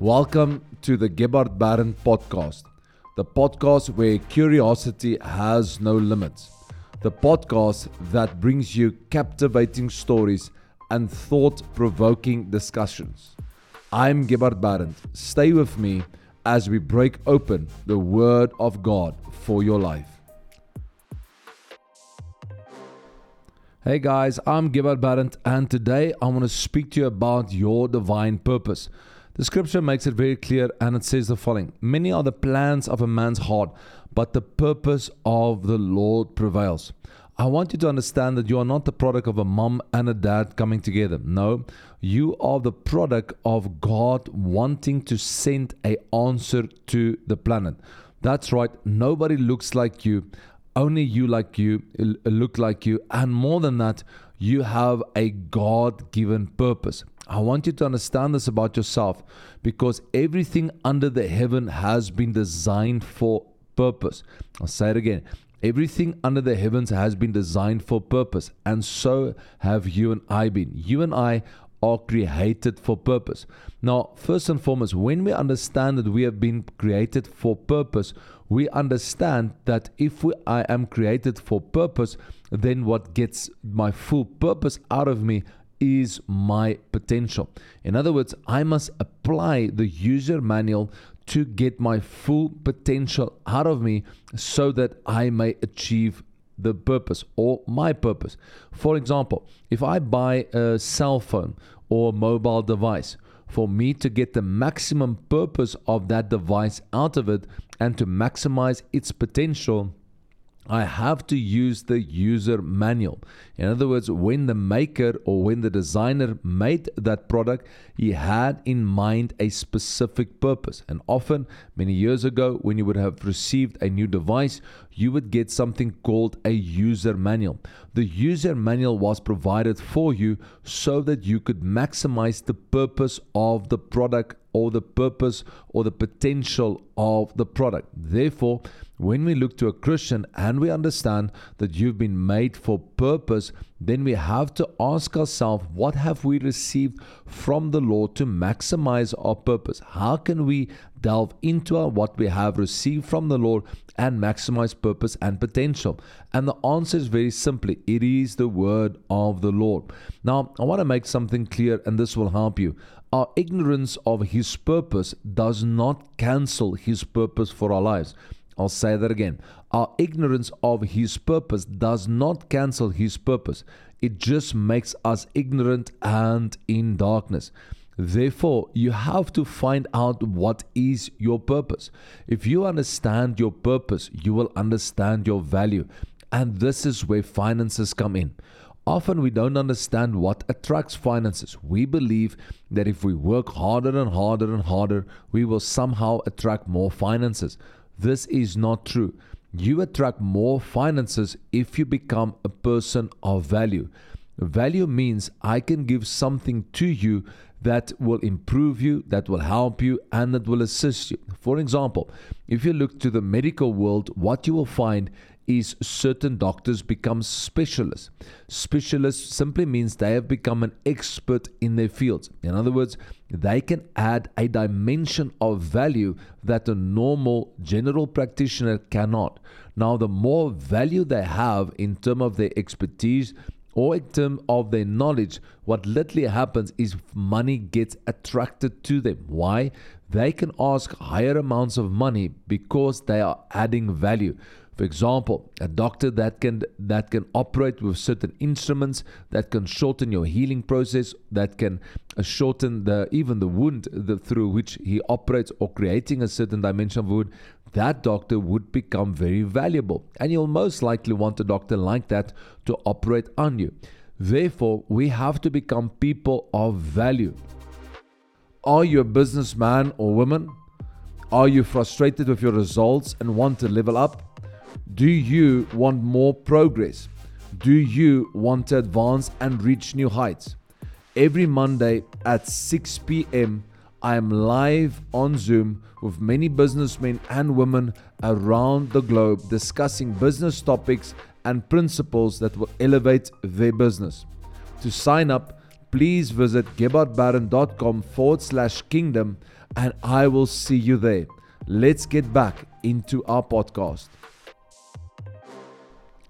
Welcome to the Gebhard Baron podcast, the podcast where curiosity has no limits, the podcast that brings you captivating stories and thought provoking discussions. I'm Gebhard Baron. Stay with me as we break open the Word of God for your life. Hey guys, I'm Gebhard Baron, and today I want to speak to you about your divine purpose. The scripture makes it very clear and it says the following Many are the plans of a man's heart, but the purpose of the Lord prevails. I want you to understand that you are not the product of a mom and a dad coming together. No, you are the product of God wanting to send a answer to the planet. That's right, nobody looks like you. Only you like you look like you and more than that you have a God given purpose. I want you to understand this about yourself because everything under the heaven has been designed for purpose. I'll say it again. Everything under the heavens has been designed for purpose, and so have you and I been. You and I are created for purpose. Now, first and foremost, when we understand that we have been created for purpose, we understand that if we, I am created for purpose, then what gets my full purpose out of me is my potential. In other words, I must apply the user manual to get my full potential out of me so that I may achieve the purpose or my purpose. For example, if I buy a cell phone or mobile device, for me to get the maximum purpose of that device out of it and to maximize its potential, I have to use the user manual. In other words, when the maker or when the designer made that product, he had in mind a specific purpose. And often, many years ago, when you would have received a new device, you would get something called a user manual. The user manual was provided for you so that you could maximize the purpose of the product or the purpose or the potential of the product. Therefore, when we look to a Christian and we understand that you've been made for purpose, then we have to ask ourselves, what have we received from the Lord to maximize our purpose? How can we delve into what we have received from the Lord and maximize purpose and potential? And the answer is very simply it is the word of the Lord. Now, I want to make something clear, and this will help you. Our ignorance of His purpose does not cancel His purpose for our lives. I'll say that again. Our ignorance of His purpose does not cancel His purpose, it just makes us ignorant and in darkness. Therefore, you have to find out what is your purpose. If you understand your purpose, you will understand your value. And this is where finances come in. Often we don't understand what attracts finances. We believe that if we work harder and harder and harder, we will somehow attract more finances. This is not true. You attract more finances if you become a person of value. Value means I can give something to you that will improve you, that will help you, and that will assist you. For example, if you look to the medical world, what you will find is certain doctors become specialists. Specialists simply means they have become an expert in their fields. In other words, they can add a dimension of value that a normal general practitioner cannot. Now, the more value they have in terms of their expertise, or in terms of their knowledge, what literally happens is money gets attracted to them. Why? They can ask higher amounts of money because they are adding value. For example, a doctor that can that can operate with certain instruments that can shorten your healing process, that can uh, shorten the even the wound the, through which he operates, or creating a certain dimension of wound, that doctor would become very valuable, and you'll most likely want a doctor like that to operate on you. Therefore, we have to become people of value. Are you a businessman or woman? Are you frustrated with your results and want to level up? Do you want more progress? Do you want to advance and reach new heights? Every Monday at 6 p.m., I am live on Zoom with many businessmen and women around the globe discussing business topics and principles that will elevate their business. To sign up, please visit gebhardbaron.com forward slash kingdom and I will see you there. Let's get back into our podcast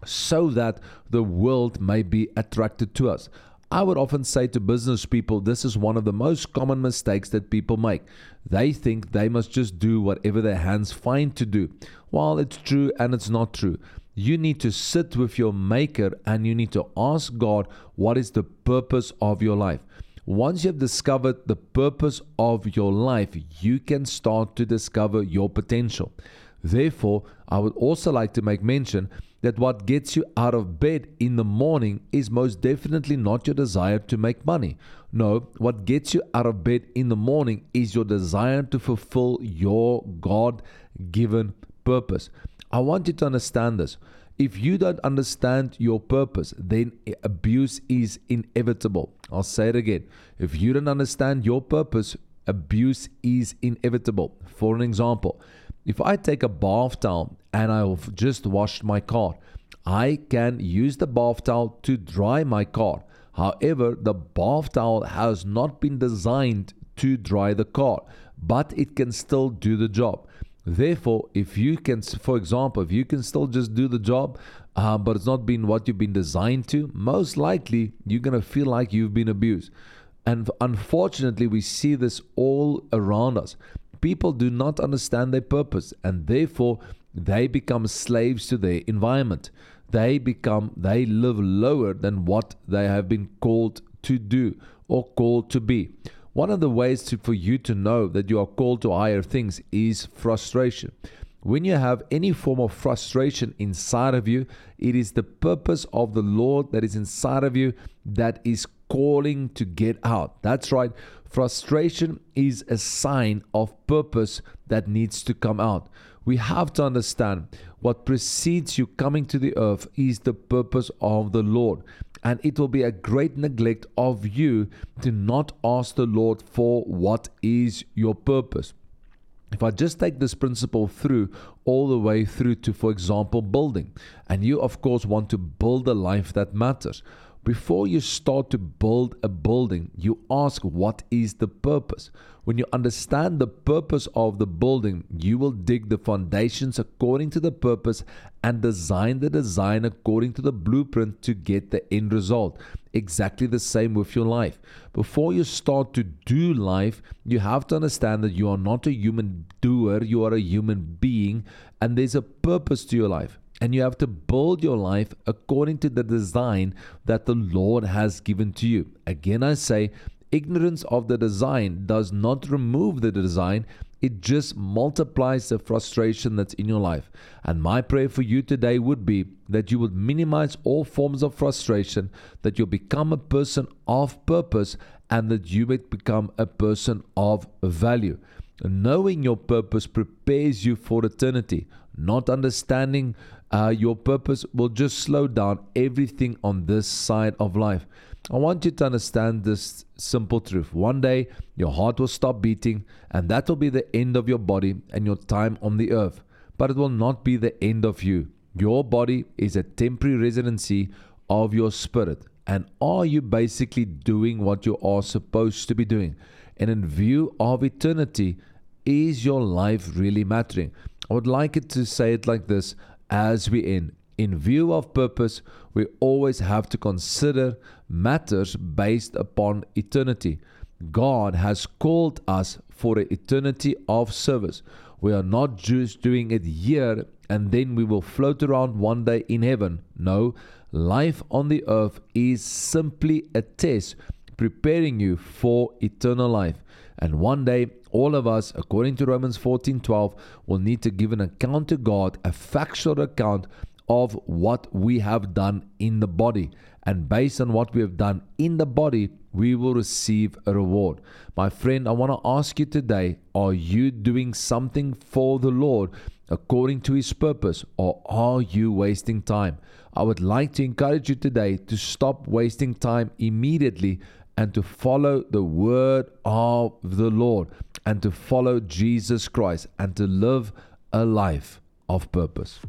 so that the world may be attracted to us. I would often say to business people, this is one of the most common mistakes that people make. They think they must just do whatever their hands find to do. While it's true and it's not true, you need to sit with your Maker and you need to ask God, what is the purpose of your life? Once you have discovered the purpose of your life, you can start to discover your potential. Therefore, I would also like to make mention that what gets you out of bed in the morning is most definitely not your desire to make money. No, what gets you out of bed in the morning is your desire to fulfill your God given purpose. I want you to understand this. If you don't understand your purpose, then abuse is inevitable. I'll say it again. If you don't understand your purpose, abuse is inevitable. For an example, if I take a bath towel and I've just washed my car, I can use the bath towel to dry my car. However, the bath towel has not been designed to dry the car, but it can still do the job. Therefore, if you can, for example, if you can still just do the job, uh, but it's not been what you've been designed to, most likely you're going to feel like you've been abused. And unfortunately, we see this all around us people do not understand their purpose and therefore they become slaves to their environment. They become, they live lower than what they have been called to do or called to be. One of the ways to, for you to know that you are called to higher things is frustration. When you have any form of frustration inside of you, it is the purpose of the Lord that is inside of you that is calling to get out. That's right. Frustration is a sign of purpose that needs to come out. We have to understand what precedes you coming to the earth is the purpose of the Lord. And it will be a great neglect of you to not ask the Lord for what is your purpose. If I just take this principle through all the way through to, for example, building, and you, of course, want to build a life that matters. Before you start to build a building, you ask, What is the purpose? When you understand the purpose of the building, you will dig the foundations according to the purpose and design the design according to the blueprint to get the end result. Exactly the same with your life. Before you start to do life, you have to understand that you are not a human doer, you are a human being, and there's a purpose to your life. And you have to build your life according to the design that the Lord has given to you. Again, I say, ignorance of the design does not remove the design, it just multiplies the frustration that's in your life. And my prayer for you today would be that you would minimize all forms of frustration, that you'll become a person of purpose, and that you may become a person of value. Knowing your purpose prepares you for eternity. Not understanding uh, your purpose will just slow down everything on this side of life. I want you to understand this simple truth. One day, your heart will stop beating, and that will be the end of your body and your time on the earth. But it will not be the end of you. Your body is a temporary residency of your spirit. And are you basically doing what you are supposed to be doing? And in view of eternity, is your life really mattering? I would like it to say it like this as we end. In view of purpose, we always have to consider matters based upon eternity. God has called us for an eternity of service. We are not just doing it here and then we will float around one day in heaven. No, life on the earth is simply a test preparing you for eternal life. And one day, all of us, according to Romans 14 12, will need to give an account to God, a factual account of what we have done in the body. And based on what we have done in the body, we will receive a reward. My friend, I want to ask you today are you doing something for the Lord according to His purpose, or are you wasting time? I would like to encourage you today to stop wasting time immediately and to follow the word of the Lord and to follow Jesus Christ and to live a life of purpose.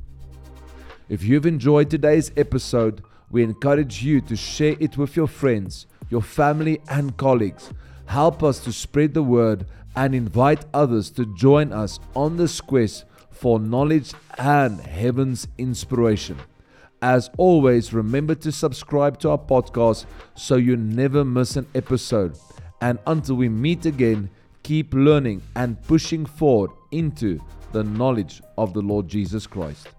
If you've enjoyed today's episode, we encourage you to share it with your friends, your family, and colleagues. Help us to spread the word and invite others to join us on this quest for knowledge and heaven's inspiration. As always, remember to subscribe to our podcast so you never miss an episode. And until we meet again, keep learning and pushing forward into the knowledge of the Lord Jesus Christ.